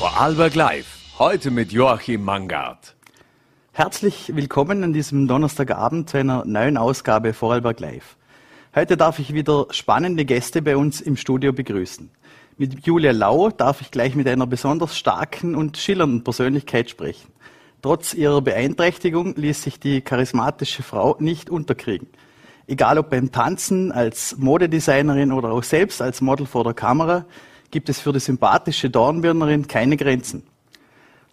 Vorarlberg Live. Heute mit Joachim Mangard. Herzlich willkommen an diesem Donnerstagabend zu einer neuen Ausgabe Vorarlberg Live. Heute darf ich wieder spannende Gäste bei uns im Studio begrüßen. Mit Julia Lau darf ich gleich mit einer besonders starken und schillernden Persönlichkeit sprechen. Trotz ihrer Beeinträchtigung ließ sich die charismatische Frau nicht unterkriegen. Egal ob beim Tanzen, als Modedesignerin oder auch selbst als Model vor der Kamera, gibt es für die sympathische Dornbirnerin keine Grenzen.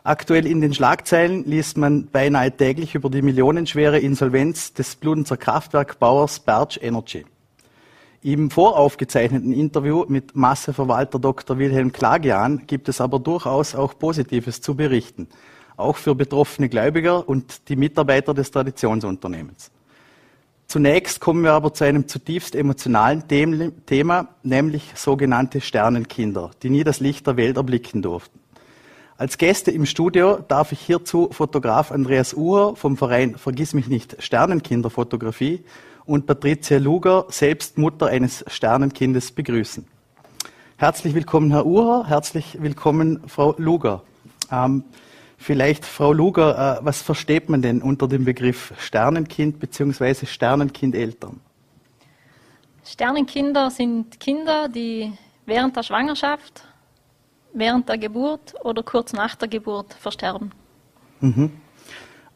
Aktuell in den Schlagzeilen liest man beinahe täglich über die millionenschwere Insolvenz des Bludenzer Kraftwerkbauers Berge Energy. Im voraufgezeichneten Interview mit Masseverwalter Dr. Wilhelm Klagian gibt es aber durchaus auch Positives zu berichten, auch für betroffene Gläubiger und die Mitarbeiter des Traditionsunternehmens. Zunächst kommen wir aber zu einem zutiefst emotionalen Thema, nämlich sogenannte Sternenkinder, die nie das Licht der Welt erblicken durften. Als Gäste im Studio darf ich hierzu Fotograf Andreas Uhr vom Verein Vergiss mich nicht Sternenkinderfotografie und Patricia Luger, selbst Mutter eines Sternenkindes, begrüßen. Herzlich willkommen, Herr Uhr, herzlich willkommen, Frau Luger. Ähm, Vielleicht, Frau Luger, äh, was versteht man denn unter dem Begriff Sternenkind bzw. Sternenkindeltern? Sternenkinder sind Kinder, die während der Schwangerschaft, während der Geburt oder kurz nach der Geburt versterben. Mhm.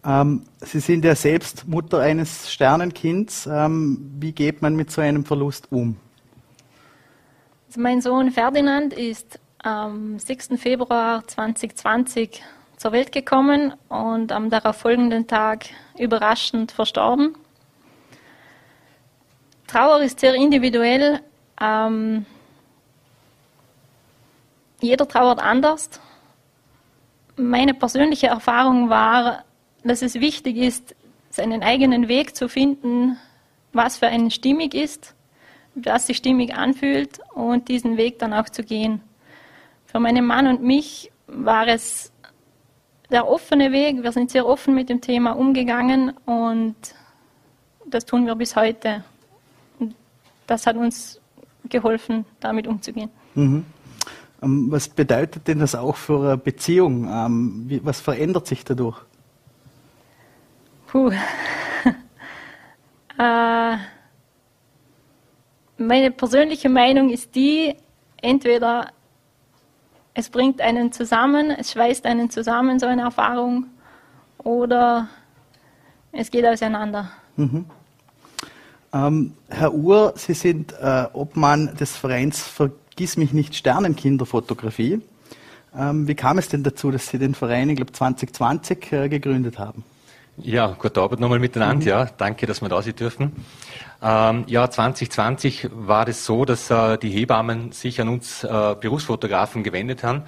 Ähm, Sie sind ja selbst Mutter eines Sternenkinds. Ähm, wie geht man mit so einem Verlust um? Also mein Sohn Ferdinand ist am 6. Februar 2020 zur Welt gekommen und am darauffolgenden Tag überraschend verstorben. Trauer ist sehr individuell. Ähm, jeder trauert anders. Meine persönliche Erfahrung war, dass es wichtig ist, seinen eigenen Weg zu finden, was für einen stimmig ist, was sich stimmig anfühlt und diesen Weg dann auch zu gehen. Für meinen Mann und mich war es der offene Weg. Wir sind sehr offen mit dem Thema umgegangen und das tun wir bis heute. Das hat uns geholfen, damit umzugehen. Mhm. Ähm, was bedeutet denn das auch für eine Beziehung? Ähm, was verändert sich dadurch? Puh. äh, meine persönliche Meinung ist die, entweder es bringt einen zusammen, es schweißt einen zusammen, so eine Erfahrung, oder es geht auseinander. Mhm. Ähm, Herr Uhr, Sie sind äh, Obmann des Vereins Vergiss mich nicht Sternenkinderfotografie. Ähm, wie kam es denn dazu, dass Sie den Verein, ich glaube 2020, äh, gegründet haben? Ja, gute Arbeit nochmal miteinander. Mhm. Ja, danke, dass wir da sein dürfen. Ähm, ja, 2020 war es so, dass äh, die Hebammen sich an uns äh, Berufsfotografen gewendet haben.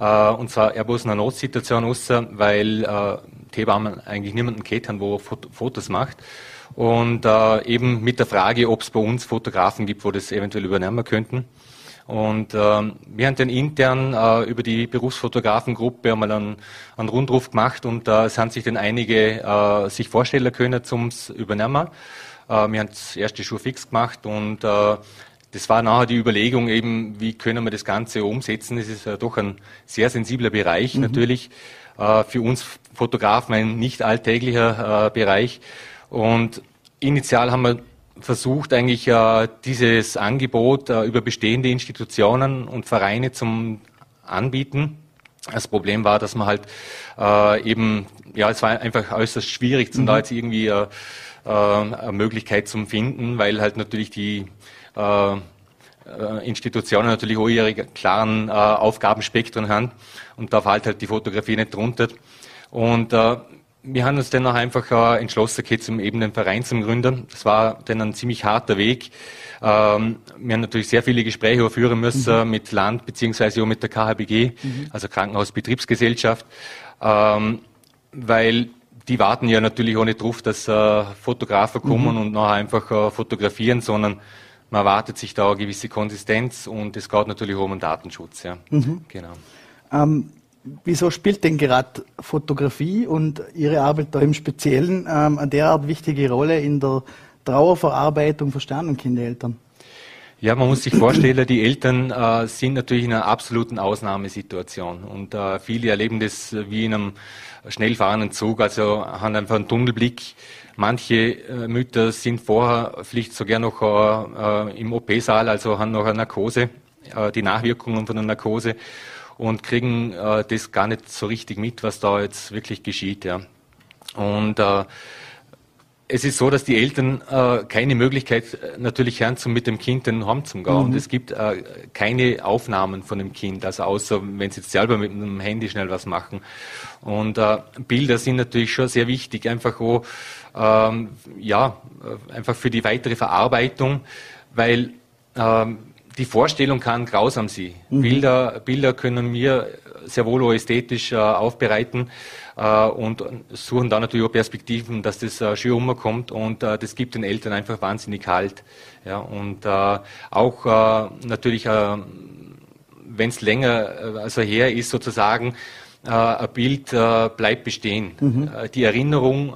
Äh, und zwar eher bloß in einer Notsituation raus, weil äh, die Hebammen eigentlich niemanden kennt haben, wo Fot Fotos macht. Und äh, eben mit der Frage, ob es bei uns Fotografen gibt, wo das eventuell übernehmen könnten. Und ähm, wir haben dann intern äh, über die Berufsfotografengruppe einmal einen, einen Rundruf gemacht und äh, es haben sich dann einige äh, sich vorstellen können zum Übernehmen. Äh, wir haben das erste Schuh fix gemacht und äh, das war nachher die Überlegung eben, wie können wir das Ganze umsetzen. Es ist ja doch ein sehr sensibler Bereich mhm. natürlich. Äh, für uns Fotografen ein nicht alltäglicher Bereich. Und initial haben wir versucht eigentlich äh, dieses Angebot äh, über bestehende Institutionen und Vereine zum Anbieten. Das Problem war, dass man halt äh, eben, ja, es war einfach äußerst schwierig, mhm. da jetzt irgendwie äh, äh, eine Möglichkeit zum Finden, weil halt natürlich die äh, Institutionen natürlich auch ihre klaren Aufgabenspektren haben und da fällt halt die Fotografie nicht drunter. Und wir haben uns dann auch einfach äh, entschlossen, okay, zum eben den Verein zum Gründen. Das war dann ein ziemlich harter Weg. Ähm, wir haben natürlich sehr viele Gespräche führen müssen mhm. mit Land beziehungsweise auch mit der KHBG, mhm. also Krankenhausbetriebsgesellschaft, ähm, weil die warten ja natürlich auch nicht drauf, dass äh, Fotografen kommen mhm. und nachher einfach äh, fotografieren, sondern man erwartet sich da eine gewisse Konsistenz und es geht natürlich auch um den Datenschutz. Ja. Mhm. Genau. Ähm, wieso spielt denn gerade Fotografie und Ihre Arbeit da im Speziellen ähm, eine derart wichtige Rolle in der Trauerverarbeitung für Sternenkindeltern? Ja, man muss sich vorstellen, die Eltern äh, sind natürlich in einer absoluten Ausnahmesituation und äh, viele erleben das wie in einem schnell fahrenden Zug, also haben einfach einen Tunnelblick. Manche äh, Mütter sind vorher vielleicht sogar noch äh, äh im OP-Saal, also haben noch eine Narkose, äh, die Nachwirkungen von der Narkose und kriegen äh, das gar nicht so richtig mit, was da jetzt wirklich geschieht. Ja. Und äh, es ist so, dass die Eltern äh, keine Möglichkeit äh, natürlich haben, zum mit dem Kind in den Raum zu gehen. Mhm. Und es gibt äh, keine Aufnahmen von dem Kind, also außer wenn sie jetzt selber mit dem Handy schnell was machen. Und äh, Bilder sind natürlich schon sehr wichtig, einfach auch, ähm, ja, äh, einfach für die weitere Verarbeitung, weil ähm, die Vorstellung kann grausam sein. Mhm. Bilder, Bilder können wir sehr wohl auch ästhetisch äh, aufbereiten äh, und suchen dann natürlich auch Perspektiven, dass das äh, schön umkommt und äh, das gibt den Eltern einfach wahnsinnig Halt. Ja, und äh, auch äh, natürlich, äh, wenn es länger also her ist sozusagen, ein Bild bleibt bestehen. Mhm. Die Erinnerung,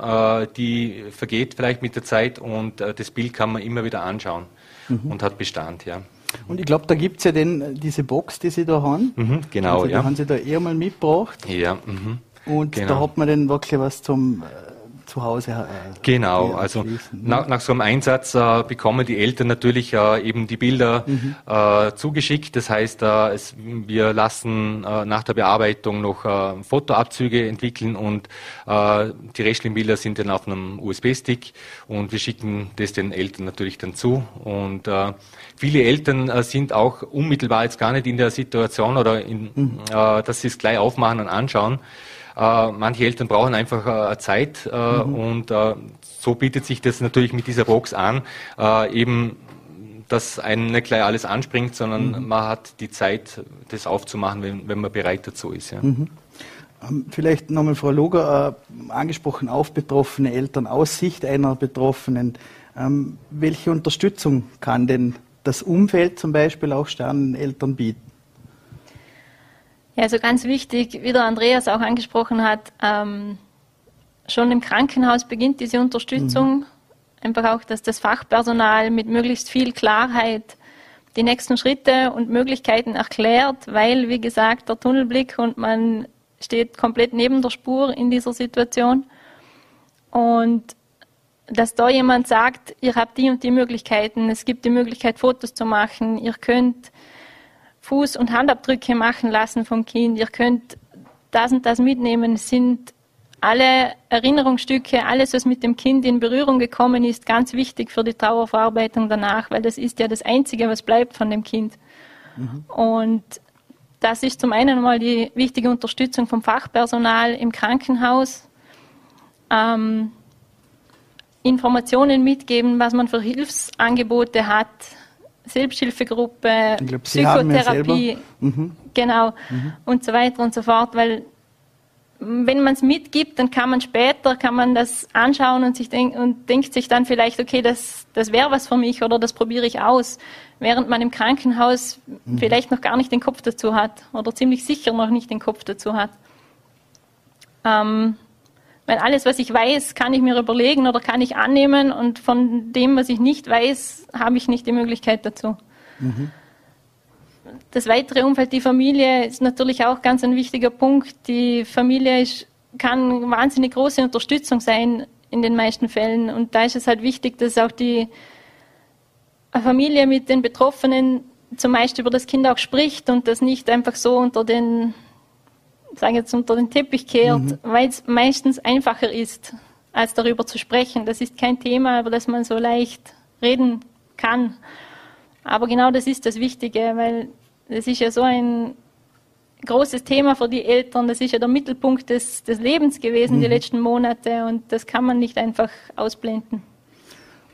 die vergeht vielleicht mit der Zeit und das Bild kann man immer wieder anschauen mhm. und hat Bestand, ja. Und ich glaube, da gibt es ja den, diese Box, die Sie da haben. Mhm, genau, also, ja. Die haben Sie da eher mal mitgebracht. Ja. Mhm. Und genau. da hat man dann wirklich was zum äh, zu Hause. Äh, genau, also ne? nach, nach, so einem Einsatz äh, bekommen die Eltern natürlich äh, eben die Bilder mhm. äh, zugeschickt. Das heißt, äh, es, wir lassen äh, nach der Bearbeitung noch Fotoabzüge entwickeln und die restlichen Bilder sind dann auf einem USB-Stick und wir schicken das den Eltern natürlich dann zu. Und viele Eltern sind auch unmittelbar jetzt gar nicht in der Situation oder in, mhm. dass sie es gleich aufmachen und anschauen. Äh, manche Eltern brauchen einfach äh, Zeit äh, mhm. und so bietet sich das natürlich mit dieser Box an, eben dass einen nicht gleich alles anspringt, sondern mhm. man hat die Zeit, das aufzumachen, wenn, wenn man bereit dazu ist. Ja. Mhm. Ähm, vielleicht nochmal Frau Loger äh, angesprochen auf betroffene Eltern, aus Sicht einer Betroffenen. Ähm, welche Unterstützung kann denn das Umfeld zum Beispiel auch Sterneneltern bieten? Ja, also ganz wichtig, wie der Andreas auch angesprochen hat, ähm, schon im Krankenhaus beginnt diese Unterstützung. Mhm. Einfach auch, dass das Fachpersonal mit möglichst viel Klarheit die nächsten Schritte und Möglichkeiten erklärt, weil, wie gesagt, der Tunnelblick und man steht komplett neben der Spur in dieser Situation. Und dass da jemand sagt, ihr habt die und die Möglichkeiten, es gibt die Möglichkeit, Fotos zu machen, ihr könnt Fuß- und Handabdrücke machen lassen vom Kind. Ihr könnt das und das mitnehmen. Es sind alle Erinnerungsstücke, alles, was mit dem Kind in Berührung gekommen ist, ganz wichtig für die Trauerverarbeitung danach, weil das ist ja das Einzige, was bleibt von dem Kind. Mhm. Und das ist zum einen mal die wichtige Unterstützung vom Fachpersonal im Krankenhaus. Ähm, Informationen mitgeben, was man für Hilfsangebote hat, Selbsthilfegruppe, glaub, Psychotherapie, mhm. genau, mhm. und so weiter und so fort, weil wenn man es mitgibt, dann kann man später, kann man das anschauen und sich denk, und denkt sich dann vielleicht, okay, das, das wäre was für mich oder das probiere ich aus, während man im Krankenhaus mhm. vielleicht noch gar nicht den Kopf dazu hat oder ziemlich sicher noch nicht den Kopf dazu hat. Ähm, weil alles, was ich weiß, kann ich mir überlegen oder kann ich annehmen und von dem, was ich nicht weiß, habe ich nicht die Möglichkeit dazu. Mhm. Das weitere Umfeld, die Familie, ist natürlich auch ganz ein wichtiger Punkt. Die Familie ist, kann wahnsinnig große Unterstützung sein in den meisten Fällen und da ist es halt wichtig, dass auch die Familie mit den Betroffenen zumeist über das Kind auch spricht und das nicht einfach so unter den sage jetzt unter den Teppich kehrt, mhm. weil es meistens einfacher ist, als darüber zu sprechen. Das ist kein Thema, über das man so leicht reden kann. Aber genau das ist das Wichtige, weil es ist ja so ein großes Thema für die Eltern. Das ist ja der Mittelpunkt des, des Lebens gewesen, mhm. die letzten Monate. Und das kann man nicht einfach ausblenden.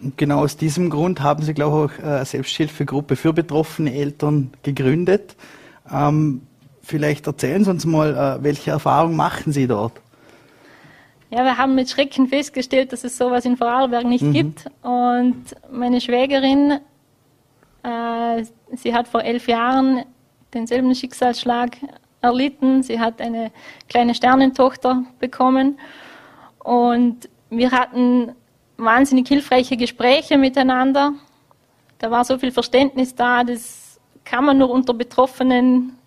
Und genau aus diesem Grund haben Sie, glaube ich, auch eine Selbsthilfegruppe für betroffene Eltern gegründet. Ähm, Vielleicht erzählen Sie uns mal, äh, welche Erfahrungen machen Sie dort? Ja, wir haben mit Schrecken festgestellt, dass es sowas in Vorarlberg nicht mhm. gibt. Und meine Schwägerin, äh, sie hat vor elf Jahren denselben Schicksalsschlag erlitten. Sie hat eine kleine Sternentochter bekommen. Und wir hatten wahnsinnig hilfreiche Gespräche miteinander. da war so viel Verständnis da, das kann man nur unter Betroffenen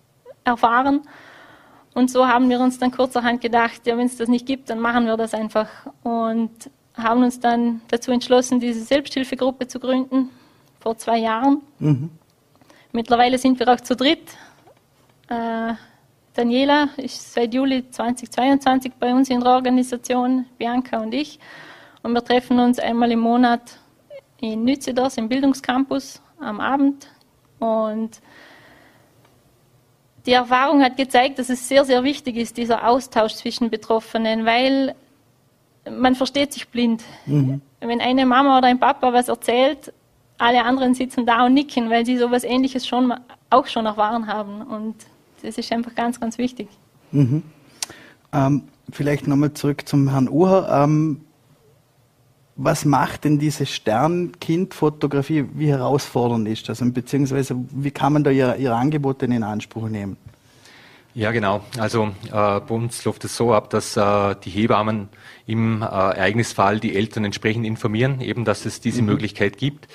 erfahren. Und so haben wir uns dann kurzerhand gedacht, ja, wenn es das nicht gibt, dann machen wir das einfach. Und haben uns dann dazu entschlossen, diese Selbsthilfegruppe zu gründen, vor zwei Jahren. Mhm. Mittlerweile sind wir auch zu dritt. Äh, Daniela ist seit Juli 2022 bei uns in der Organisation, Bianca und ich. Und wir treffen uns einmal im Monat in Nützedorf im Bildungscampus am Abend. Und die Erfahrung hat gezeigt, dass es sehr, sehr wichtig ist, dieser Austausch zwischen Betroffenen, weil man versteht sich blind. Mhm. Wenn eine Mama oder ein Papa was erzählt, alle anderen sitzen da und nicken, weil sie sowas Ähnliches schon auch schon erfahren haben. Und das ist einfach ganz, ganz wichtig. Mhm. Ähm, vielleicht nochmal zurück zum Herrn Uher. Ähm, was macht denn diese Sternkind-Fotografie, wie herausfordernd ist das? Und beziehungsweise wie kann man da Ihre, Ihre Angebote in Anspruch nehmen? Ja, genau. Also äh, bei uns läuft es so ab, dass äh, die Hebammen im äh, Ereignisfall die Eltern entsprechend informieren, eben dass es diese mhm. Möglichkeit gibt.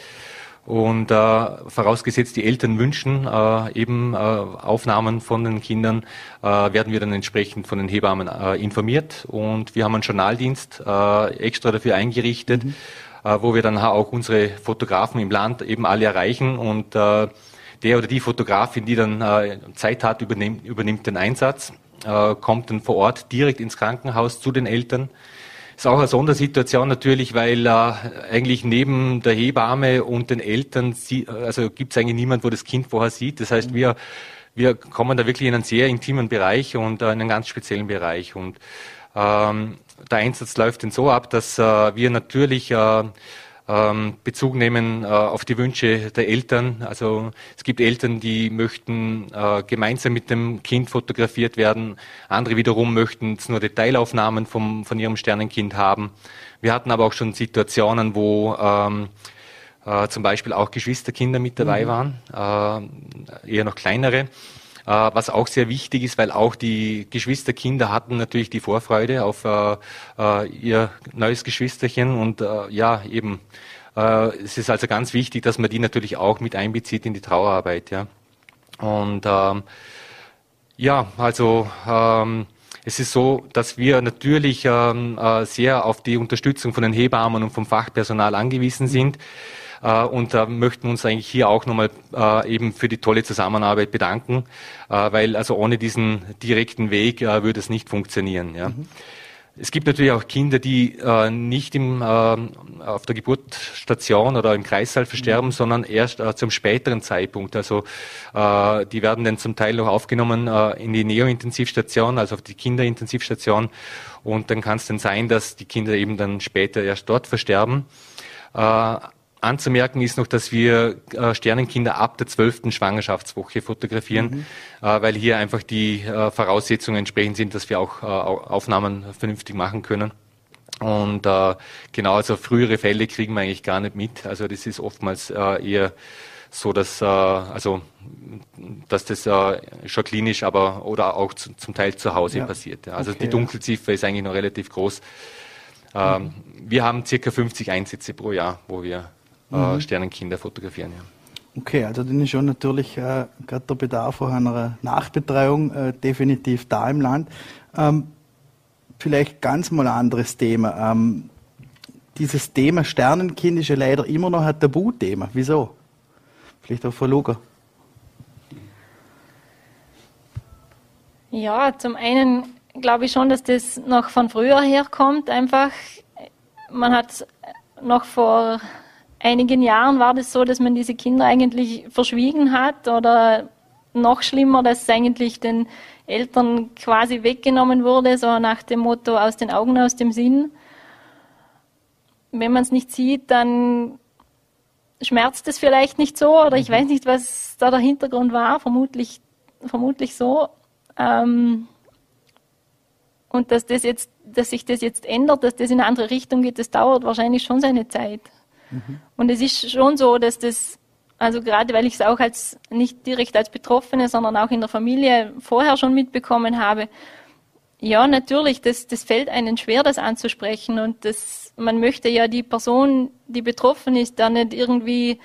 Und äh, vorausgesetzt, die Eltern wünschen äh, eben äh, Aufnahmen von den Kindern, äh, werden wir dann entsprechend von den Hebammen äh, informiert. Und wir haben einen Journaldienst äh, extra dafür eingerichtet, mhm. äh, wo wir dann auch unsere Fotografen im Land eben alle erreichen und äh, der oder die Fotografin, die dann äh, Zeit hat, übernimmt, übernimmt den Einsatz, äh, kommt dann vor Ort direkt ins Krankenhaus zu den Eltern ist auch eine Sondersituation natürlich, weil äh, eigentlich neben der Hebamme und den Eltern, also gibt es eigentlich niemand, wo das Kind vorher sieht. Das heißt, wir, wir kommen da wirklich in einen sehr intimen Bereich und äh, in einen ganz speziellen Bereich. Und ähm, der Einsatz läuft dann so ab, dass äh, wir natürlich äh, Bezug nehmen äh, auf die Wünsche der Eltern. Also es gibt Eltern, die möchten äh, gemeinsam mit dem Kind fotografiert werden. Andere wiederum möchten nur Detailaufnahmen vom, von ihrem Sternenkind haben. Wir hatten aber auch schon Situationen, wo ähm, äh, zum Beispiel auch Geschwisterkinder mit dabei mhm. waren, äh, eher noch kleinere. Äh, was auch sehr wichtig ist, weil auch die Geschwisterkinder hatten natürlich die Vorfreude auf äh, äh, ihr neues Geschwisterchen und ja, eben es ist also ganz wichtig, dass man die natürlich auch mit einbezieht in die Trauerarbeit, ja. Und ähm, ja, also ähm, es ist so, dass wir natürlich ähm, äh, sehr auf die Unterstützung von den Hebammen und vom Fachpersonal angewiesen sind. Äh, und da möchten wir uns eigentlich hier auch nochmal äh, eben für die tolle Zusammenarbeit bedanken, äh, weil also ohne diesen direkten Weg würde es nicht funktionieren. Ja. Mhm. Es gibt natürlich auch Kinder, die äh, nicht im, äh, auf der Geburtsstation oder im Kreissaal versterben, mhm. sondern erst äh, zum späteren Zeitpunkt. Also äh, die werden dann zum Teil noch aufgenommen äh, in die Neointensivstation, also auf die Kinderintensivstation. Und dann kann es dann sein, dass die Kinder eben dann später erst dort versterben. Anzumerken ist noch, dass wir äh, Sternenkinder ab der zwölften Schwangerschaftswoche fotografieren, mhm. äh, weil hier einfach die äh, Voraussetzungen entsprechend sind, dass wir auch Aufnahmen vernünftig machen können. Und genau, also frühere Fälle kriegen wir eigentlich gar nicht mit. Also das ist oftmals eher so, dass also dass das schon klinisch, aber oder auch zum Teil zu Hause ja. passiert. Also okay, die Dunkelziffer ja. ist eigentlich noch relativ groß. Ähm, mhm. Wir haben circa 50 Einsätze pro Jahr, wo wir mhm. Sternenkinder fotografieren. Ja. Okay, also dann ist schon natürlich äh, gerade der Bedarf auch einer Nachbetreuung äh, definitiv da im Land. Ähm, vielleicht ganz mal ein anderes Thema. Ähm, dieses Thema Sternenkind ist ja leider immer noch ein Tabuthema. Wieso? Vielleicht auch Frau Luger. Ja, zum einen glaube ich schon, dass das noch von früher herkommt. Einfach, man hat noch vor einigen Jahren war das so, dass man diese Kinder eigentlich verschwiegen hat oder noch schlimmer, dass es eigentlich den Eltern quasi weggenommen wurde, so nach dem Motto aus den Augen, aus dem Sinn. Wenn man es nicht sieht, dann schmerzt es vielleicht nicht so oder ich mhm. weiß nicht, was da der Hintergrund war, vermutlich, vermutlich so. Ähm, und dass das jetzt, dass sich das jetzt ändert, dass das in eine andere Richtung geht, das dauert wahrscheinlich schon seine Zeit. Mhm. Und es ist schon so, dass das, also gerade weil ich es auch als nicht direkt als Betroffene, sondern auch in der Familie vorher schon mitbekommen habe, ja, natürlich, das, das fällt einem schwer, das anzusprechen. Und das, man möchte ja die Person, die betroffen ist, da nicht irgendwie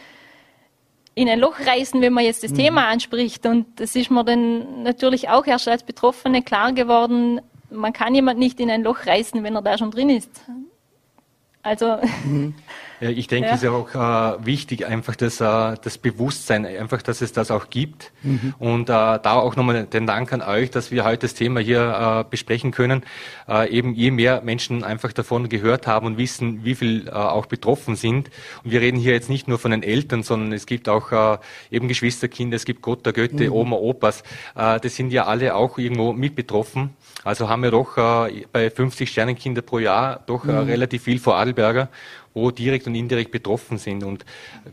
in ein Loch reißen, wenn man jetzt das mhm. Thema anspricht. Und das ist mir dann natürlich auch erst als Betroffene klar geworden, man kann jemand nicht in ein Loch reißen, wenn er da schon drin ist. Also mhm. Ich denke, ja. es ist auch äh, wichtig, einfach das, äh, das Bewusstsein, einfach, dass es das auch gibt. Mhm. Und äh, da auch nochmal den Dank an euch, dass wir heute das Thema hier äh, besprechen können. Äh, eben je mehr Menschen einfach davon gehört haben und wissen, wie viel äh, auch betroffen sind. Und wir reden hier jetzt nicht nur von den Eltern, sondern es gibt auch äh, eben Geschwisterkinder, es gibt Gott, der Götte, mhm. Oma, Opas. Äh, das sind ja alle auch irgendwo mit betroffen. Also haben wir doch äh, bei 50 Sternenkinder pro Jahr doch äh, mhm. relativ viel vor Adelberger wo direkt und indirekt betroffen sind. Und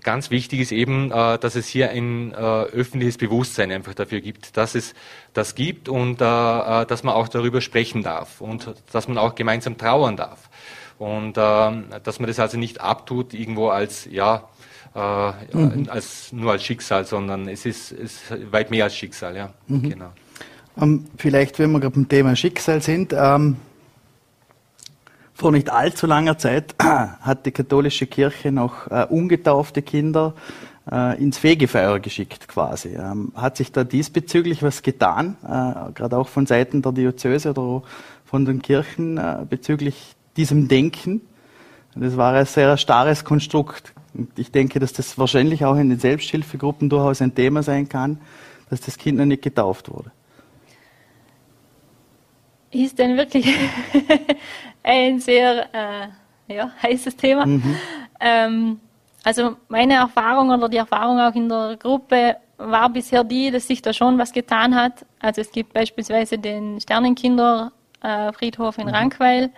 ganz wichtig ist eben, äh, dass es hier ein äh, öffentliches Bewusstsein einfach dafür gibt, dass es das gibt und äh, dass man auch darüber sprechen darf und dass man auch gemeinsam trauern darf. Und ähm, dass man das also nicht abtut irgendwo als, ja, mhm. als, nur als Schicksal, sondern es ist, ist weit mehr als Schicksal, ja. Mhm. Genau. Um, ähm, vielleicht, wenn wir gerade beim Thema Schicksal sind, ähm, vor nicht allzu langer Zeit hat die katholische Kirche noch äh, ungetaufte Kinder äh, ins Fegefeuer geschickt quasi. Ähm, hat sich da diesbezüglich was getan, äh, gerade auch von Seiten der Diözese oder von den Kirchen äh, bezüglich diesem Denken? Das war ein sehr starres Konstrukt. Und ich denke, dass das wahrscheinlich auch in den Selbsthilfegruppen durchaus ein Thema sein kann, dass das Kind noch nicht getauft wurde ist denn wirklich ein sehr äh, ja, heißes Thema. Mhm. Ähm, also meine Erfahrung oder die Erfahrung auch in der Gruppe war bisher die, dass sich da schon was getan hat. Also es gibt beispielsweise den Sternenkinderfriedhof äh, in mhm. Rankweil,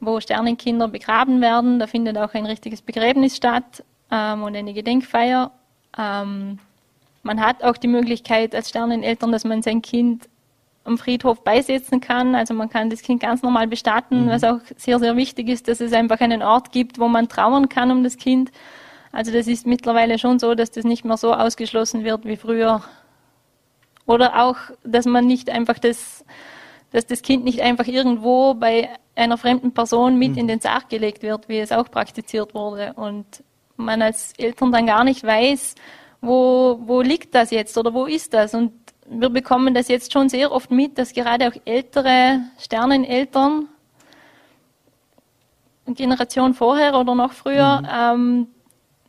wo Sternenkinder begraben werden. Da findet auch ein richtiges Begräbnis statt ähm, und eine Gedenkfeier. Ähm, man hat auch die Möglichkeit als Sterneneltern, dass man sein Kind am Friedhof beisetzen kann. Also man kann das Kind ganz normal bestatten, mhm. was auch sehr, sehr wichtig ist, dass es einfach einen Ort gibt, wo man trauern kann um das Kind. Also das ist mittlerweile schon so, dass das nicht mehr so ausgeschlossen wird wie früher. Oder auch, dass man nicht einfach das, dass das Kind nicht einfach irgendwo bei einer fremden Person mit mhm. in den Sarg gelegt wird, wie es auch praktiziert wurde. Und man als Eltern dann gar nicht weiß, wo, wo liegt das jetzt oder wo ist das? Und wir bekommen das jetzt schon sehr oft mit, dass gerade auch ältere Sterneneltern, Generation vorher oder noch früher, mhm.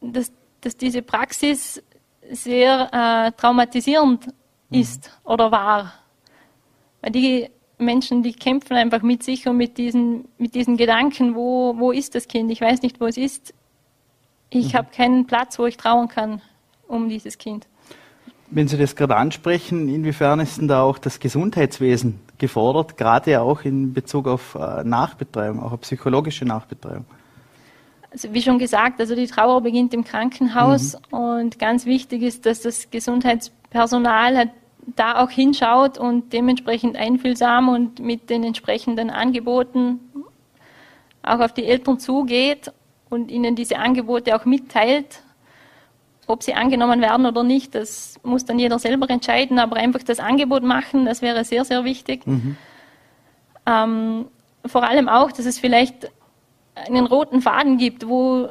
ähm, dass, dass diese Praxis sehr äh, traumatisierend mhm. ist oder war. Weil die Menschen, die kämpfen einfach mit sich und mit diesen, mit diesen Gedanken, wo, wo ist das Kind? Ich weiß nicht, wo es ist. Ich mhm. habe keinen Platz, wo ich trauern kann um dieses Kind. Wenn Sie das gerade ansprechen, inwiefern ist denn da auch das Gesundheitswesen gefordert, gerade auch in Bezug auf äh, Nachbetreuung, auch auf psychologische Nachbetreuung? Also wie schon gesagt, also die Trauer beginnt im Krankenhaus mhm. und ganz wichtig ist, dass das Gesundheitspersonal halt da auch hinschaut und dementsprechend einfühlsam und mit den entsprechenden Angeboten auch auf die Eltern zugeht und ihnen diese Angebote auch mitteilt ob sie angenommen werden oder nicht, das muss dann jeder selber entscheiden, aber einfach das Angebot machen, das wäre sehr, sehr wichtig. Mhm. Ähm, vor allem auch, dass es vielleicht einen roten Faden gibt, wo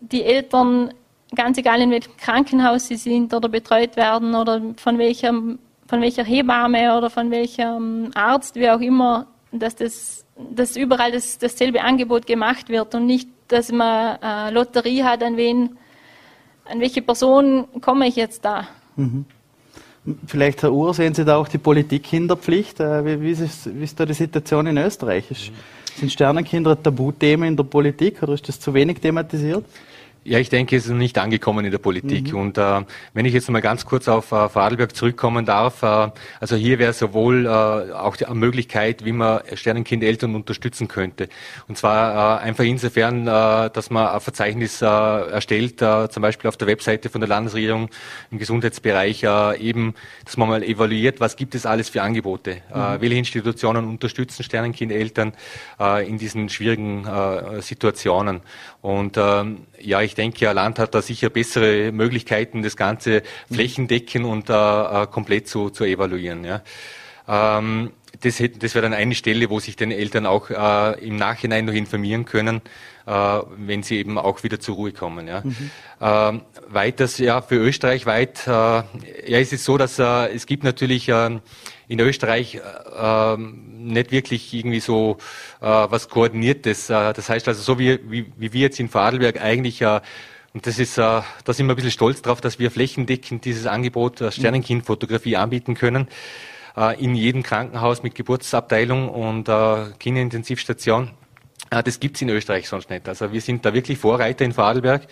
die Eltern, ganz egal in welchem Krankenhaus sie sind oder betreut werden oder von welcher, von welcher Hebamme oder von welchem Arzt, wie auch immer, dass das dass überall das, dasselbe Angebot gemacht wird und nicht, dass man äh, Lotterie hat, an wen an welche Person komme ich jetzt da? Mhm. Vielleicht, Herr Uhr, sehen Sie da auch die Politik in der Pflicht? Äh, wie, wie, ist, wie ist da die Situation in Österreich? Mhm. Sind Sternenkinder ein Tabuthema in der Politik oder ist das zu wenig thematisiert? Ja, ich denke, es ist noch nicht angekommen in der Politik. Mhm. Und äh, wenn ich jetzt mal ganz kurz auf äh, Vorarlberg zurückkommen darf, äh, also hier wäre sowohl äh, auch die Möglichkeit, wie man Sternenkindeltern unterstützen könnte. Und zwar äh, einfach insofern, äh, dass man ein Verzeichnis äh, erstellt, äh, zum Beispiel auf der Webseite von der Landesregierung im Gesundheitsbereich, äh, eben, dass man mal evaluiert, was gibt es alles für Angebote, äh, mhm. äh, welche Institutionen unterstützen Sternenkindeltern äh, in diesen schwierigen äh, Situationen. Und ähm, ja, ich denke, Ihr Land hat da sicher bessere Möglichkeiten, das Ganze flächendeckend und äh, äh, komplett zu, zu evaluieren. Ja. Ähm, das, das wäre dann eine Stelle, wo sich den Eltern auch äh, im Nachhinein noch informieren können, äh, wenn sie eben auch wieder zur Ruhe kommen. Ja. Mhm. Ähm, weiters, ja, für Österreich weit, äh, ja, ist es so, dass äh, es gibt natürlich äh, in Österreich äh, nicht wirklich irgendwie so äh, was Koordiniertes. Äh, das heißt also, so wie, wie, wie wir jetzt in Vorarlberg eigentlich äh, und das ist, äh, da sind wir ein bisschen stolz drauf, dass wir flächendeckend dieses Angebot Sternenkindfotografie anbieten können. Äh, in jedem Krankenhaus mit Geburtsabteilung und Kinderintensivstation. Das gibt's in Österreich sonst nicht. Also wir sind da wirklich Vorreiter in Vorarlberg.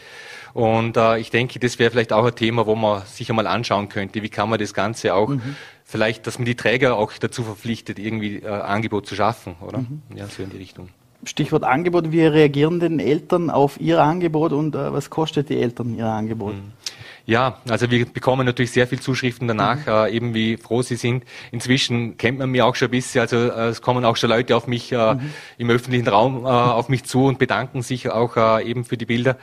Und ich denke, das wäre vielleicht auch ein Thema, wo man sich einmal anschauen könnte. Wie kann man das Ganze auch mhm. Vielleicht, dass man die Träger auch dazu verpflichtet, irgendwie äh, Angebot zu schaffen, oder? Mhm. Ja, so in die Richtung. Stichwort Angebot. Wie reagieren denn Eltern auf ihr Angebot und äh, was kostet die Eltern ihr Angebot? Mhm. Ja, also wir bekommen natürlich sehr viel Zuschriften danach, mhm. äh, eben wie froh sie sind. Inzwischen kennt man mich auch schon ein bisschen, also äh, es kommen auch schon Leute auf mich äh, mhm. im öffentlichen Raum äh, auf mich zu und bedanken sich auch äh, eben für die Bilder.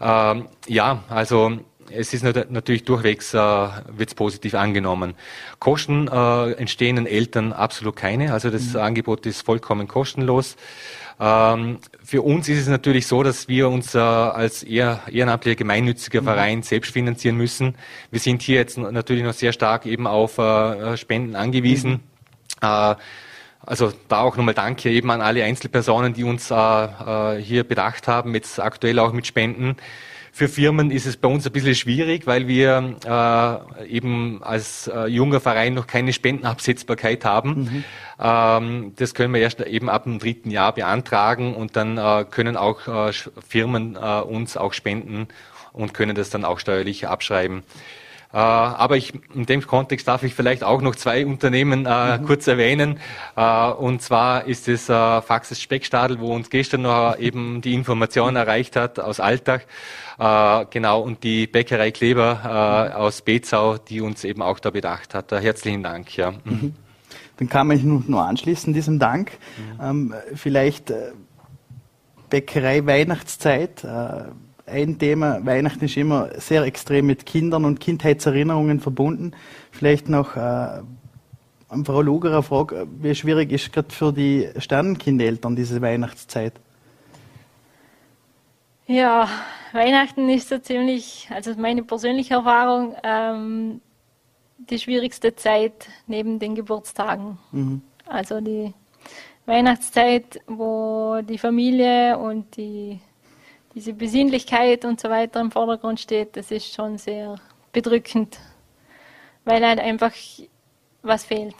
Ähm, ja, also es ist natürlich durchwegs äh, wird es positiv angenommen. Kosten äh, entstehen den Eltern absolut keine, also das mhm. Angebot ist vollkommen kostenlos. Ähm, für uns ist es natürlich so, dass wir uns äh, als eher ehrenamtlicher gemeinnütziger mhm. Verein selbst finanzieren müssen. Wir sind hier jetzt natürlich noch sehr stark eben auf äh, Spenden angewiesen. Mhm. Äh, also da auch nochmal Danke eben an alle Einzelpersonen, die uns äh, äh, hier bedacht haben, jetzt aktuell auch mit Spenden. Für Firmen ist es bei uns ein bisschen schwierig, weil wir äh, eben als äh, junger Verein noch keine Spendenabsetzbarkeit haben. Mhm. Ähm, das können wir erst eben ab dem dritten Jahr beantragen und dann äh, können auch äh, Firmen äh, uns auch spenden und können das dann auch steuerlich abschreiben. Äh, aber ich, in dem Kontext darf ich vielleicht auch noch zwei Unternehmen äh, mhm. kurz erwähnen. Äh, und zwar ist es Faxes Speckstadel, wo uns gestern noch eben die Information erreicht hat aus Alltag. Äh, genau, und die Bäckerei Kleber aus Bezau, die uns eben auch da bedacht hat. herzlichen Dank. Ja. Mhm. mhm. Dann kann man sich nur anschließen, diesem Dank. Mhm. Ähm, vielleicht Bäckerei Weihnachtszeit ein Thema. Weihnachten ist immer sehr extrem mit Kindern und Kindheitserinnerungen verbunden. Vielleicht noch äh, an Frau Lugerer Frage, wie schwierig ist gerade für die Sternenkindeltern diese Weihnachtszeit? Ja, Weihnachten ist so ziemlich, also meine persönliche Erfahrung, ähm, die schwierigste Zeit neben den Geburtstagen. Mhm. Also die Weihnachtszeit, wo die Familie und die diese Besinnlichkeit und so weiter im Vordergrund steht, das ist schon sehr bedrückend, weil halt einfach was fehlt.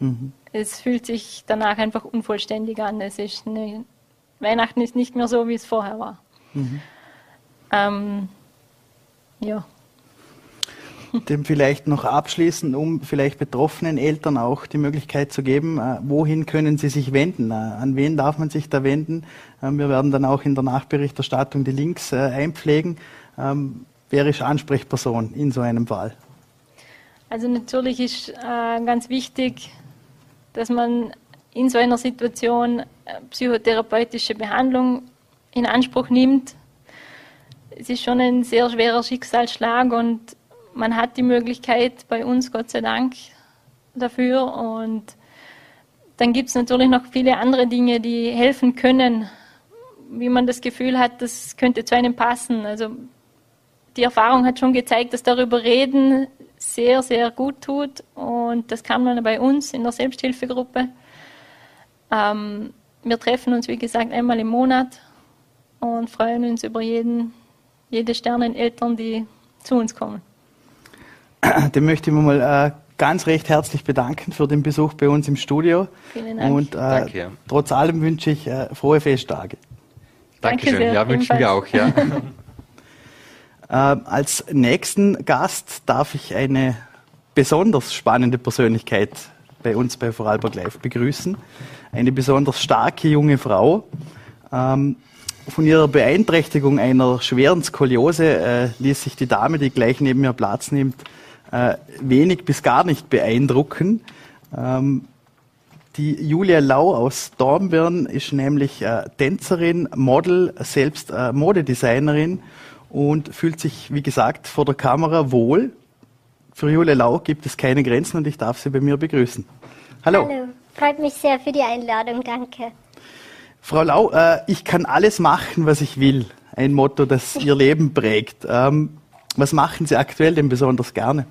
Mhm. Es fühlt sich danach einfach unvollständig an. Es ist eine, Weihnachten ist nicht mehr so, wie es vorher war. Mhm. Ähm, ja dem vielleicht noch abschließen, um vielleicht betroffenen Eltern auch die Möglichkeit zu geben, äh, wohin können sie sich wenden, äh, an wen darf man sich da wenden. Ähm, wir werden dann auch in der Nachberichterstattung die Links äh, einpflegen. Ähm, wer ist Ansprechperson in so einem Fall? Also natürlich ist ganz wichtig, dass man in so einer Situation psychotherapeutische Behandlung in Anspruch nimmt. Es ist schon ein sehr schwerer Schicksalsschlag und man hat die Möglichkeit bei uns, Gott sei Dank, dafür. Und dann gibt es natürlich noch viele andere Dinge, die helfen können, wie man das Gefühl hat, das könnte zu einem passen. Also die Erfahrung hat schon gezeigt, dass darüber reden sehr, sehr gut tut. Und das kann man bei uns in der Selbsthilfegruppe. Ähm, wir treffen uns, wie gesagt, einmal im Monat und freuen uns über jeden, jede Sterneneltern, die zu uns kommen. dem möchte ich mir mal äh, ganz recht herzlich bedanken für den Besuch bei uns im Studio. Vielen Dank. Und äh, trotz allem wünsche ich äh, frohe Festtage. Dankeschön. Danke ja, wünschen wir auch. Ja. äh, als nächsten Gast darf ich eine besonders spannende Persönlichkeit bei uns bei Vorarlberg Live begrüßen. Eine besonders starke junge Frau. Ähm, von ihrer Beeinträchtigung einer schweren Skoliose äh, ließ sich die Dame, die gleich neben mir Platz nimmt, äh, wenig bis gar nicht beeindrucken. Ähm, die Julia Lau aus Dornbirn ist nämlich äh, Tänzerin, Model, selbst äh, Modedesignerin und fühlt sich, wie gesagt, vor der Kamera wohl. Für Julia Lau gibt es keine Grenzen und ich darf sie bei mir begrüßen. Hallo. Hallo. freut mich sehr für die Einladung. Danke. Frau Lau, äh, ich kann alles machen, was ich will. Ein Motto, das Ihr Leben prägt. Ähm, was machen Sie aktuell denn besonders gerne?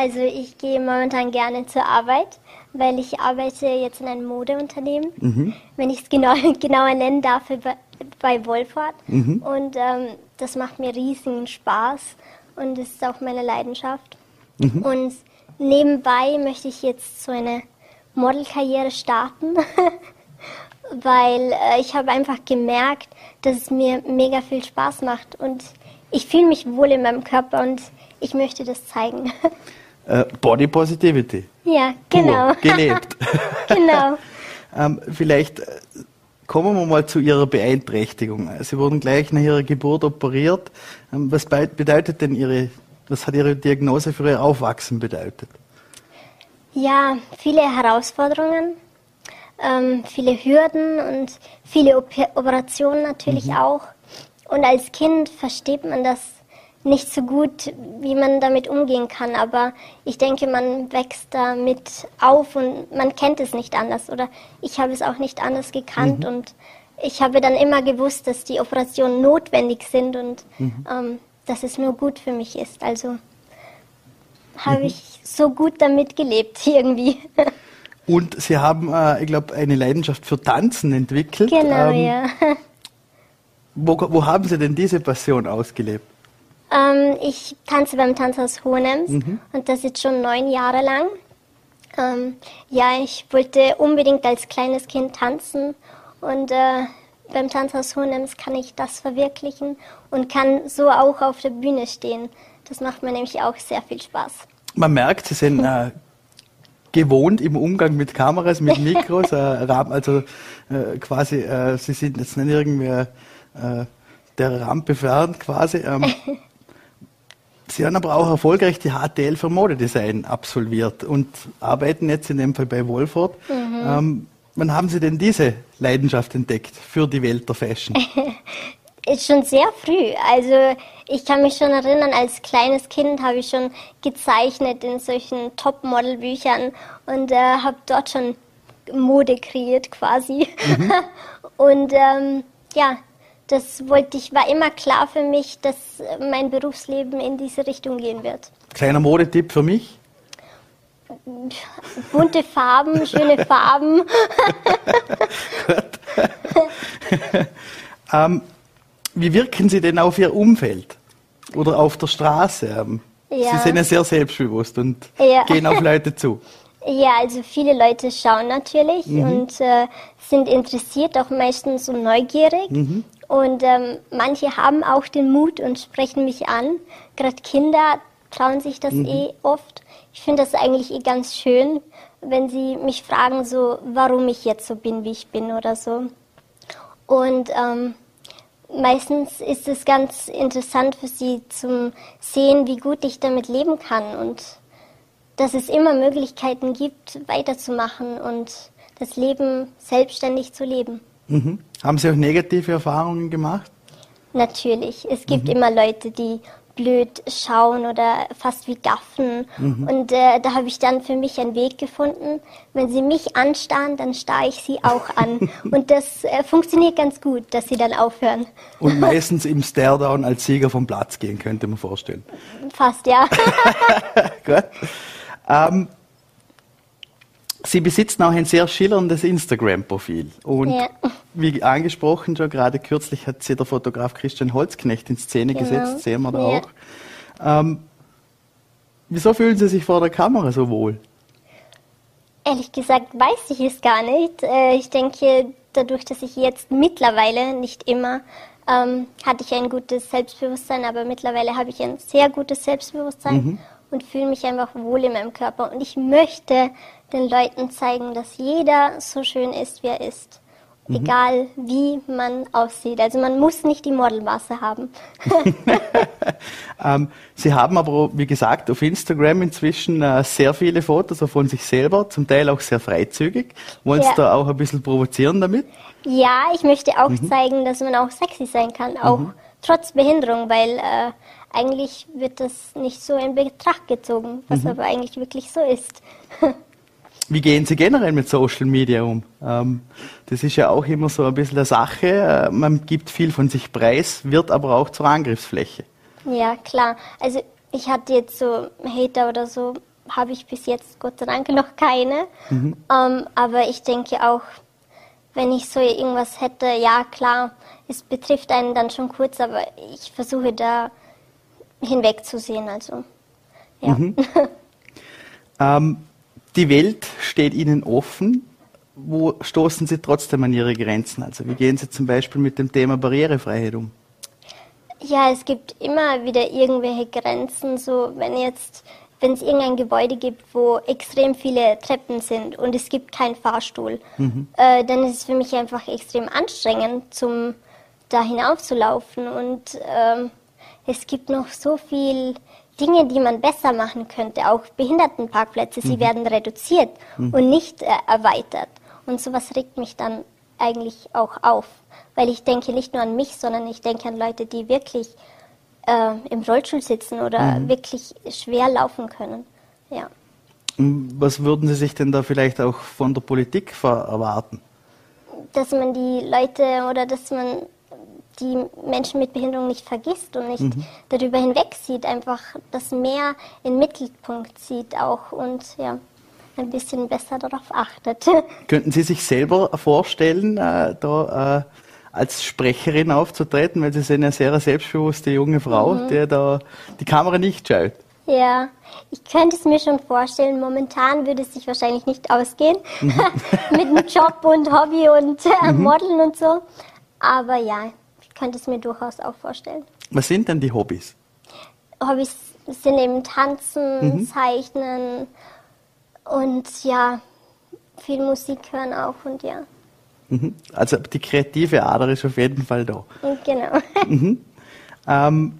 Also ich gehe momentan gerne zur Arbeit, weil ich arbeite jetzt in einem Modeunternehmen, Mhm. wenn ich es genau, genauer nennen darf, bei, bei Wolford. Mhm. Und ähm, das macht mir riesigen Spaß und das ist auch meine Leidenschaft. Mhm. Und nebenbei möchte ich jetzt so eine Modelkarriere starten, weil äh, ich habe einfach gemerkt, dass es mir mega viel Spaß macht und ich fühle mich wohl in meinem Körper und ich möchte das zeigen. Äh, Body Positivity. ja, Pur, genau. Gelebt. genau. ähm, vielleicht äh, kommen wir mal zu Ihrer Beeinträchtigung. Sie wurden gleich nach Ihrer Geburt operiert. Ähm, was be- bedeutet denn Ihre, was hat Ihre Diagnose für Ihr Aufwachsen bedeutet? Ja, viele Herausforderungen, ähm, viele Hürden und viele Op Operationen natürlich auch. Und als Kind versteht man das nicht so gut, wie man damit umgehen kann. Aber ich denke, man wächst damit auf und man kennt es nicht anders. Oder ich habe es auch nicht anders gekannt. Und ich habe dann immer gewusst, dass die Operationen notwendig sind und ähm, dass es nur gut für mich ist. Also habe ich so gut damit gelebt irgendwie. Und Sie haben, äh, ich glaube, eine Leidenschaft für Tanzen entwickelt. genau, Ähm, ja. Wo, wo haben Sie denn diese Passion ausgelebt? Ähm, ich tanze beim Tanzhaus Hohenems und das jetzt schon neun Jahre lang. Ähm, ja, ich wollte unbedingt als kleines Kind tanzen und äh, beim Tanzhaus Hohenems kann ich das verwirklichen und kann so auch auf der Bühne stehen. Das macht mir nämlich auch sehr viel Spaß. Man merkt, Sie sind äh, gewohnt im Umgang mit Kameras, mit Mikros, äh, also äh, quasi, äh, Sie sind jetzt nicht irgendwie äh, der Rampe fern quasi. Ähm, Sie haben aber auch erfolgreich die HTL für Modedesign absolviert und arbeiten jetzt in dem Fall bei Wolford. Ähm, wann haben Sie denn diese Leidenschaft entdeckt für die Welt der Fashion? Ist schon sehr früh. Also ich kann mich schon erinnern, als kleines Kind habe ich schon gezeichnet in solchen Top-Model-Büchern und äh, habe dort schon Mode kreiert quasi. und ähm, ja, das wollte ich, war immer klar für mich, dass mein Berufsleben in diese Richtung gehen wird. Kleiner Modetipp für mich. Bunte Farben, schöne Farben. Ähm, wie wirken Sie denn auf Ihr Umfeld oder auf der Straße? Ähm, Ja. Sie sind ja sehr selbstbewusst und Ja. gehen auf Leute zu. Ja, also viele Leute schauen natürlich und äh, sind interessiert, auch meistens so neugierig. Und ähm, manche haben auch den Mut und sprechen mich an. Gerade Kinder trauen sich das eh oft. Ich finde das eigentlich eh ganz schön, wenn sie mich fragen, so, warum ich jetzt so bin, wie ich bin oder so. Und ähm, meistens ist es ganz interessant für sie zum Sehen, wie gut ich damit leben kann und dass es immer Möglichkeiten gibt, weiterzumachen und das Leben selbstständig zu leben. Mhm. Haben Sie auch negative Erfahrungen gemacht? Natürlich. Es gibt immer Leute, die blöd schauen oder fast wie gaffen. Und äh, da habe ich dann für mich einen Weg gefunden. Wenn sie mich anstarren, dann starre ich sie auch an. Und das äh, funktioniert ganz gut, dass sie dann aufhören. Und meistens im Stairdown als Sieger vom Platz gehen, könnte man vorstellen. Fast, ja. Gut. Ähm, Sie besitzen auch ein sehr schillerndes Instagram-Profil. Und Ja. wie angesprochen, schon gerade kürzlich hat sie der Fotograf Christian Holzknecht in Szene Genau. gesetzt, sehen wir da Ja. auch. Ähm, wieso fühlen Sie sich vor der Kamera so wohl? Ehrlich gesagt weiß ich es gar nicht. Äh, Ich denke, dadurch, dass ich jetzt mittlerweile, nicht immer, ähm, hatte ich ein gutes Selbstbewusstsein, aber mittlerweile habe ich ein sehr gutes Selbstbewusstsein und fühle mich einfach wohl in meinem Körper. Und ich möchte den Leuten zeigen, dass jeder so schön ist, wie er ist. Egal wie man aussieht. Also man muss nicht die Modelmaße haben. Ähm, Sie haben aber, wie gesagt, auf Instagram inzwischen äh, sehr viele Fotos von sich selber, zum Teil auch sehr freizügig. Wollen Sie Ja. da auch ein bisschen provozieren damit? Ja, ich möchte auch zeigen, dass man auch sexy sein kann, auch trotz Behinderung, weil äh, eigentlich wird das nicht so in Betracht gezogen, was aber eigentlich wirklich so ist. Wie gehen Sie generell mit Social Media um? Ähm, das ist ja auch immer so ein bisschen eine Sache. Äh, man gibt viel von sich preis, wird aber auch zur Angriffsfläche. Ja, klar. Also ich hatte jetzt so Hater oder so, habe ich bis jetzt Gott sei Dank noch keine. Mhm. Ähm, aber ich denke auch, wenn ich so irgendwas hätte, ja klar, es betrifft einen dann schon kurz, aber ich versuche da hinwegzusehen. Also, ja. Mhm. ähm, die Welt steht Ihnen offen. Wo stoßen Sie trotzdem an Ihre Grenzen? Also wie gehen Sie zum Beispiel mit dem Thema Barrierefreiheit um? Ja, es gibt immer wieder irgendwelche Grenzen. So, wenn jetzt, wenn es irgendein Gebäude gibt, wo extrem viele Treppen sind und es gibt keinen Fahrstuhl, mhm. äh, dann ist es für mich einfach extrem anstrengend, zum da hinaufzulaufen. Und ähm, es gibt noch so viel Dinge, die man besser machen könnte, auch Behindertenparkplätze, sie mhm. werden reduziert mhm. und nicht äh, erweitert. Und sowas regt mich dann eigentlich auch auf, weil ich denke nicht nur an mich, sondern ich denke an Leute, die wirklich äh, im Rollstuhl sitzen oder mhm. wirklich schwer laufen können. Ja. Was würden Sie sich denn da vielleicht auch von der Politik erwarten? Dass man die Leute oder dass man die Menschen mit Behinderung nicht vergisst und nicht mhm. darüber hinwegsieht, einfach das mehr in Mittelpunkt sieht auch und ja, ein bisschen besser darauf achtet. Könnten Sie sich selber vorstellen, äh, da äh, als Sprecherin aufzutreten, weil Sie sind eine sehr selbstbewusste junge Frau, mhm. der da die Kamera nicht schaut? Ja, ich könnte es mir schon vorstellen. Momentan würde es sich wahrscheinlich nicht ausgehen mhm. mit dem Job und Hobby und äh, mhm. Modeln und so. Aber ja, könnte es mir durchaus auch vorstellen. Was sind denn die Hobbys? Hobbys sind eben Tanzen, mhm. Zeichnen und ja, viel Musik hören auch und ja. Mhm. Also die kreative Ader ist auf jeden Fall da. Genau. Mhm. Ähm,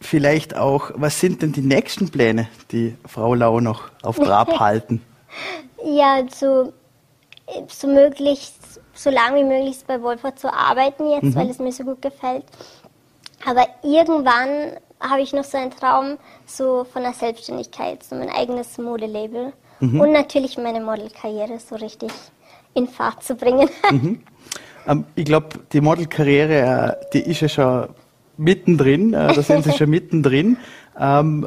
vielleicht auch, was sind denn die nächsten Pläne, die Frau Lau noch auf Trab halten? Ja, so, so möglichst so lange wie möglich bei Wolfert zu arbeiten jetzt, mhm. weil es mir so gut gefällt. Aber irgendwann habe ich noch so einen Traum so von der Selbstständigkeit, so mein eigenes Modelabel mhm. und natürlich meine Modelkarriere so richtig in Fahrt zu bringen. Mhm. Ähm, ich glaube, die Modelkarriere, äh, die ist ja schon mittendrin, äh, da sind Sie schon mittendrin. Ähm,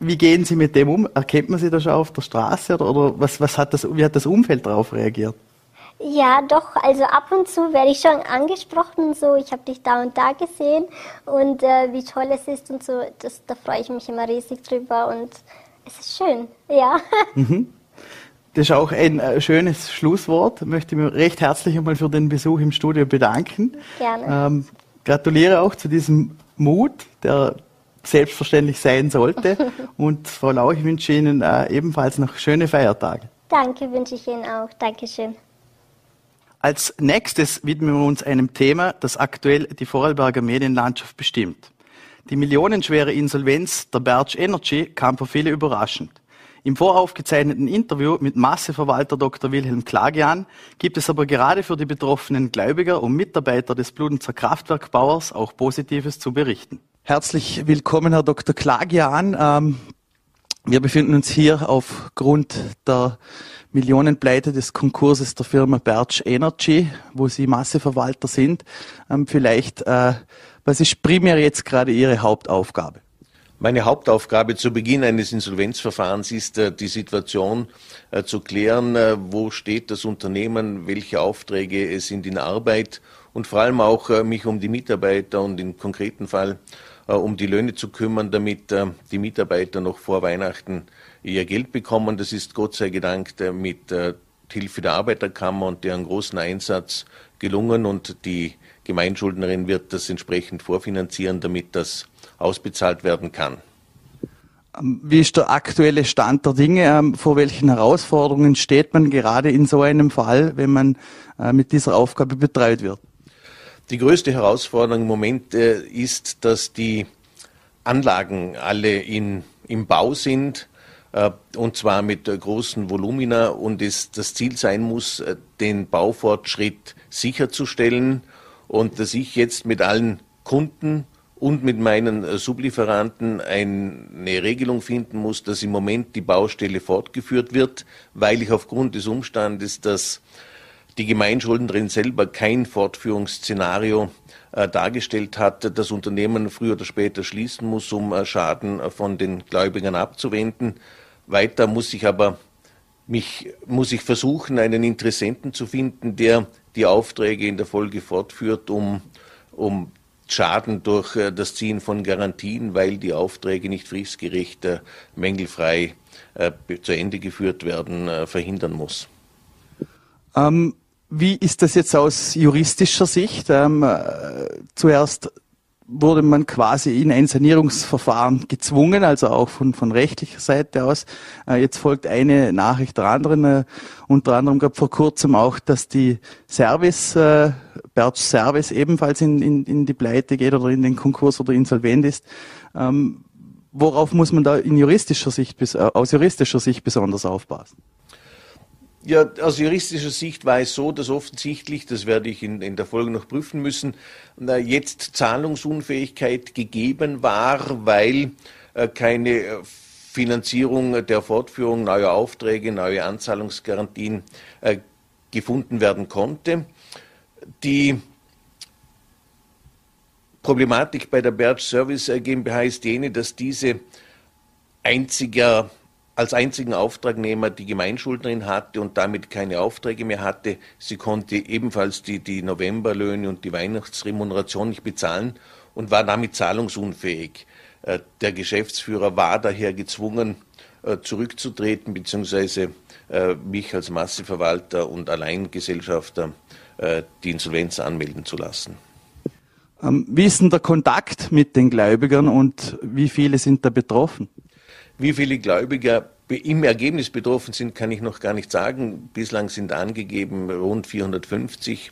wie gehen Sie mit dem um? Erkennt man Sie da schon auf der Straße oder, oder was, was hat das, wie hat das Umfeld darauf reagiert? Ja, doch. Also ab und zu werde ich schon angesprochen, so ich habe dich da und da gesehen und äh, wie toll es ist und so. Das, da freue ich mich immer riesig drüber und es ist schön, ja. Mhm. Das ist auch ein äh, schönes Schlusswort. Ich möchte mich recht herzlich einmal für den Besuch im Studio bedanken. Gerne. Ähm, gratuliere auch zu diesem Mut, der selbstverständlich sein sollte. und Frau Lau, ich wünsche Ihnen äh, ebenfalls noch schöne Feiertage. Danke, wünsche ich Ihnen auch. Dankeschön. Als nächstes widmen wir uns einem Thema, das aktuell die Vorarlberger Medienlandschaft bestimmt. Die millionenschwere Insolvenz der Berge Energy kam für viele überraschend. Im voraufgezeichneten Interview mit Masseverwalter Dr. Wilhelm Klagian gibt es aber gerade für die betroffenen Gläubiger und Mitarbeiter des Bludenzer Kraftwerkbauers auch Positives zu berichten. Herzlich willkommen, Herr Dr. Klagian. Ähm, wir befinden uns hier aufgrund der Millionenpleite des Konkurses der Firma Birch Energy, wo Sie Masseverwalter sind. Ähm, vielleicht, äh, was ist primär jetzt gerade Ihre Hauptaufgabe? Meine Hauptaufgabe zu Beginn eines Insolvenzverfahrens ist, äh, die Situation äh, zu klären, äh, wo steht das Unternehmen, welche Aufträge sind in Arbeit und vor allem auch mich um die Mitarbeiter und im konkreten Fall um die Löhne zu kümmern, damit die Mitarbeiter noch vor Weihnachten ihr Geld bekommen. Das ist Gott sei Dank mit Hilfe der Arbeiterkammer und deren großen Einsatz gelungen und die Gemeinschuldnerin wird das entsprechend vorfinanzieren, damit das ausbezahlt werden kann. Ähm, wie ist der aktuelle Stand der Dinge? Ähm, vor welchen Herausforderungen steht man gerade in so einem Fall, wenn man äh, mit dieser Aufgabe betreut wird? Die größte Herausforderung im Moment äh, ist, dass die Anlagen alle in, im Bau sind äh, und zwar mit großen Volumina und es das Ziel sein muss, den Baufortschritt sicherzustellen und dass ich jetzt mit allen Kunden und mit meinen äh, Sublieferanten eine Regelung finden muss, dass im Moment die Baustelle fortgeführt wird, weil ich aufgrund des Umstandes, dass die Gemeinschuldnerin selber kein Fortführungsszenario äh, dargestellt hat, das Unternehmen früher oder später schließen muss, um äh, Schaden von den Gläubigern abzuwenden. Weiter muss ich aber mich, muss ich versuchen, einen Interessenten zu finden, der die Aufträge in der Folge fortführt, um, um Schaden durch äh, das Ziehen von Garantien, weil die Aufträge nicht fristgerecht, äh, mängelfrei äh, zu Ende geführt werden, verhindern muss. Ähm, wie ist das jetzt aus juristischer Sicht? Ähm, zuerst wurde man quasi in ein Sanierungsverfahren gezwungen, also auch von, von rechtlicher Seite aus. Äh, jetzt folgt eine Nachricht der anderen. Äh, unter anderem gab vor kurzem auch, dass die Service, äh, Bertsch Service ebenfalls in, in, in die Pleite geht oder in den Konkurs oder insolvent ist. Ähm, worauf muss man da in juristischer Sicht, äh, aus juristischer Sicht besonders aufpassen? Ja, aus juristischer Sicht war es so, dass offensichtlich, das werde ich in, in der Folge noch prüfen müssen, jetzt Zahlungsunfähigkeit gegeben war, weil äh, keine äh, Finanzierung der Fortführung neuer Aufträge, neue Anzahlungsgarantien äh, gefunden werden konnte. Die Problematik bei der Berge Service GmbH ist jene, dass diese einziger als einzigen Auftragnehmer die Gemeinschuldnerin hatte und damit keine Aufträge mehr hatte. Sie konnte ebenfalls die, die Novemberlöhne und die Weihnachtsremuneration nicht bezahlen und war damit zahlungsunfähig. Äh, der Geschäftsführer war daher gezwungen, äh, zurückzutreten bzw. Äh, mich als Masseverwalter und Alleingesellschafter die Insolvenz anmelden zu lassen. Ähm, wie ist denn der Kontakt mit den Gläubigern und wie viele sind da betroffen? Wie viele Gläubiger im Ergebnis betroffen sind, kann ich noch gar nicht sagen. Bislang sind angegeben rund 450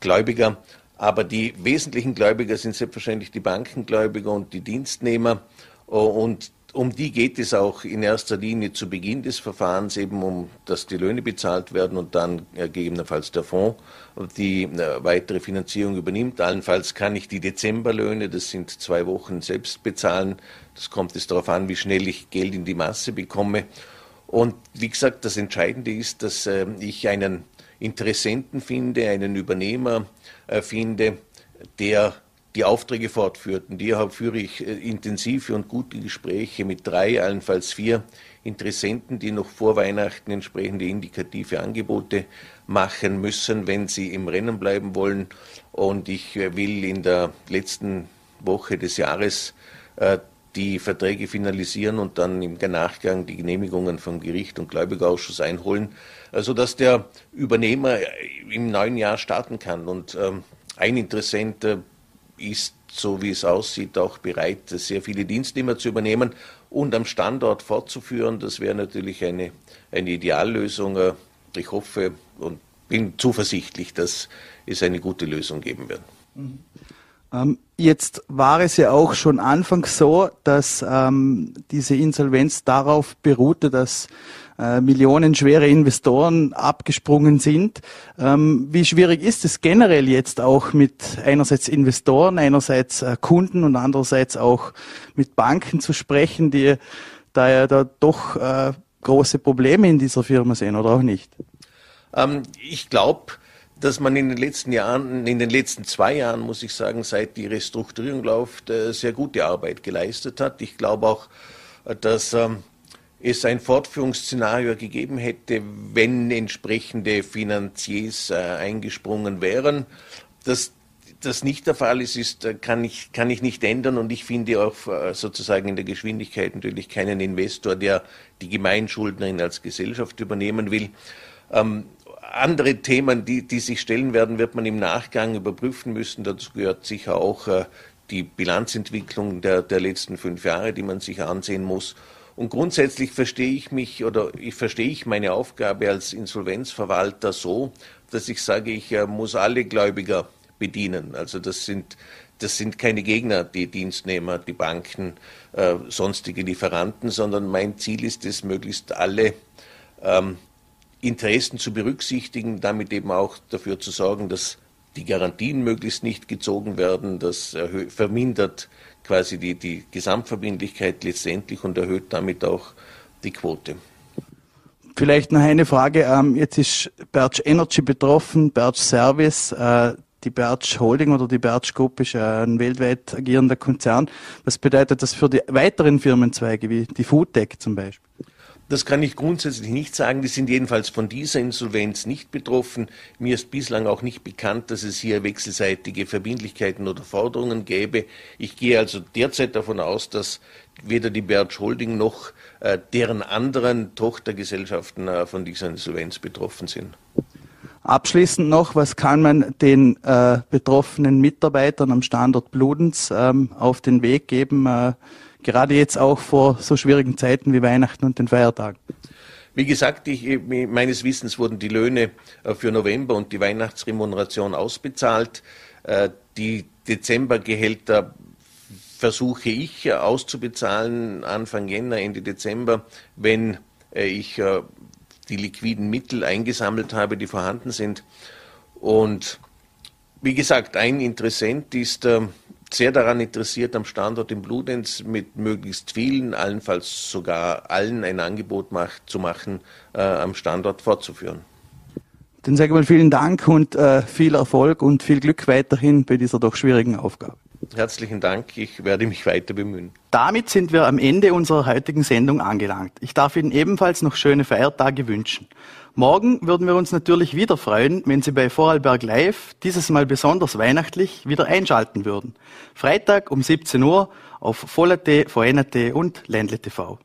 Gläubiger. Aber die wesentlichen Gläubiger sind selbstverständlich die Bankengläubiger und die Dienstnehmer. Und um die geht es auch in erster Linie zu Beginn des Verfahrens, eben um, dass die Löhne bezahlt werden und dann äh, gegebenenfalls der Fonds die äh, weitere Finanzierung übernimmt. Allenfalls kann ich die Dezemberlöhne, das sind zwei Wochen, selbst bezahlen. Das kommt es darauf an, wie schnell ich Geld in die Masse bekomme. Und wie gesagt, das Entscheidende ist, dass äh, ich einen Interessenten finde, einen Übernehmer äh, finde, der die Aufträge fortführten. Die führe ich äh, intensive und gute Gespräche mit drei, allenfalls vier Interessenten, die noch vor Weihnachten entsprechende indikative Angebote machen müssen, wenn sie im Rennen bleiben wollen. Und ich äh, will in der letzten Woche des Jahres äh, die Verträge finalisieren und dann im Nachgang die Genehmigungen vom Gericht und Gläubigerausschuss einholen, sodass der Übernehmer im neuen Jahr starten kann. Und ähm, ein Interessent ist, so wie es aussieht, auch bereit, sehr viele Dienstnehmer zu übernehmen und am Standort fortzuführen. Das wäre natürlich eine, eine Ideallösung. Ich hoffe und bin zuversichtlich, dass es eine gute Lösung geben wird. Ähm, jetzt war es ja auch schon anfangs so, dass ähm, diese Insolvenz darauf beruhte, dass äh, millionenschwere Investoren abgesprungen sind. Ähm, wie schwierig ist es generell jetzt auch mit einerseits Investoren, einerseits äh, Kunden und andererseits auch mit Banken zu sprechen, die da ja da doch äh, große Probleme in dieser Firma sehen oder auch nicht? Ähm, ich glaube, dass man in den letzten Jahren, in den letzten zwei Jahren, muss ich sagen, seit die Restrukturierung läuft, äh, sehr gute Arbeit geleistet hat. Ich glaube auch, äh, dass ähm, es ein Fortführungsszenario gegeben hätte, wenn entsprechende Finanziers äh, eingesprungen wären. Dass das nicht der Fall ist, ist kann, ich, kann ich nicht ändern und ich finde auch sozusagen in der Geschwindigkeit natürlich keinen Investor, der die Gemeinschuldnerin als Gesellschaft übernehmen will. Andere Themen, die, die sich stellen werden, wird man im Nachgang überprüfen müssen. Dazu gehört sicher auch äh, die Bilanzentwicklung der, der letzten fünf Jahre, die man sich ansehen muss. Und grundsätzlich verstehe ich mich oder ich verstehe ich meine Aufgabe als Insolvenzverwalter so, dass ich sage, ich äh, muss alle Gläubiger bedienen. Also das sind, das sind keine Gegner, die Dienstnehmer, die Banken, äh, sonstige Lieferanten, sondern mein Ziel ist es, möglichst alle ähm, Interessen zu berücksichtigen, damit eben auch dafür zu sorgen, dass die Garantien möglichst nicht gezogen werden. Das vermindert quasi die, die Gesamtverbindlichkeit letztendlich und erhöht damit auch die Quote. Vielleicht noch eine Frage. Ähm, jetzt ist Berge Energy betroffen, Berge Service. Äh, die Berge Holding oder die Berge Group ist ein weltweit agierender Konzern. Was bedeutet das für die weiteren Firmenzweige, wie die Foodtech zum Beispiel? Das kann ich grundsätzlich nicht sagen. Die sind jedenfalls von dieser Insolvenz nicht betroffen. Mir ist bislang auch nicht bekannt, dass es hier wechselseitige Verbindlichkeiten oder Forderungen gäbe. Ich gehe also derzeit davon aus, dass weder die Berge Holding noch äh, deren anderen Tochtergesellschaften äh, von dieser Insolvenz betroffen sind. Abschließend noch, was kann man den äh, betroffenen Mitarbeitern am Standort Bludenz ähm, auf den Weg geben, äh, gerade jetzt auch vor so schwierigen Zeiten wie Weihnachten und den Feiertagen? Wie gesagt, ich, meines Wissens wurden die Löhne äh, für November und die Weihnachtsremuneration ausbezahlt. Äh, die Dezembergehälter versuche ich auszubezahlen Anfang Jänner, Ende Dezember, wenn äh, ich die liquiden Mittel eingesammelt habe, die vorhanden sind. Und wie gesagt, ein Interessent ist äh, sehr daran interessiert, am Standort in Bludenz mit möglichst vielen, allenfalls sogar allen ein Angebot macht, zu machen, äh, am Standort fortzuführen. Dann sage ich mal vielen Dank und äh, viel Erfolg und viel Glück weiterhin bei dieser doch schwierigen Aufgabe. Herzlichen Dank, ich werde mich weiter bemühen. Damit sind wir am Ende unserer heutigen Sendung angelangt. Ich darf Ihnen ebenfalls noch schöne Feiertage wünschen. Morgen würden wir uns natürlich wieder freuen, wenn Sie bei Vorarlberg Live, dieses Mal besonders weihnachtlich, wieder einschalten würden. Freitag um 17 Uhr auf Voll.at, VN.at und Ländle TV.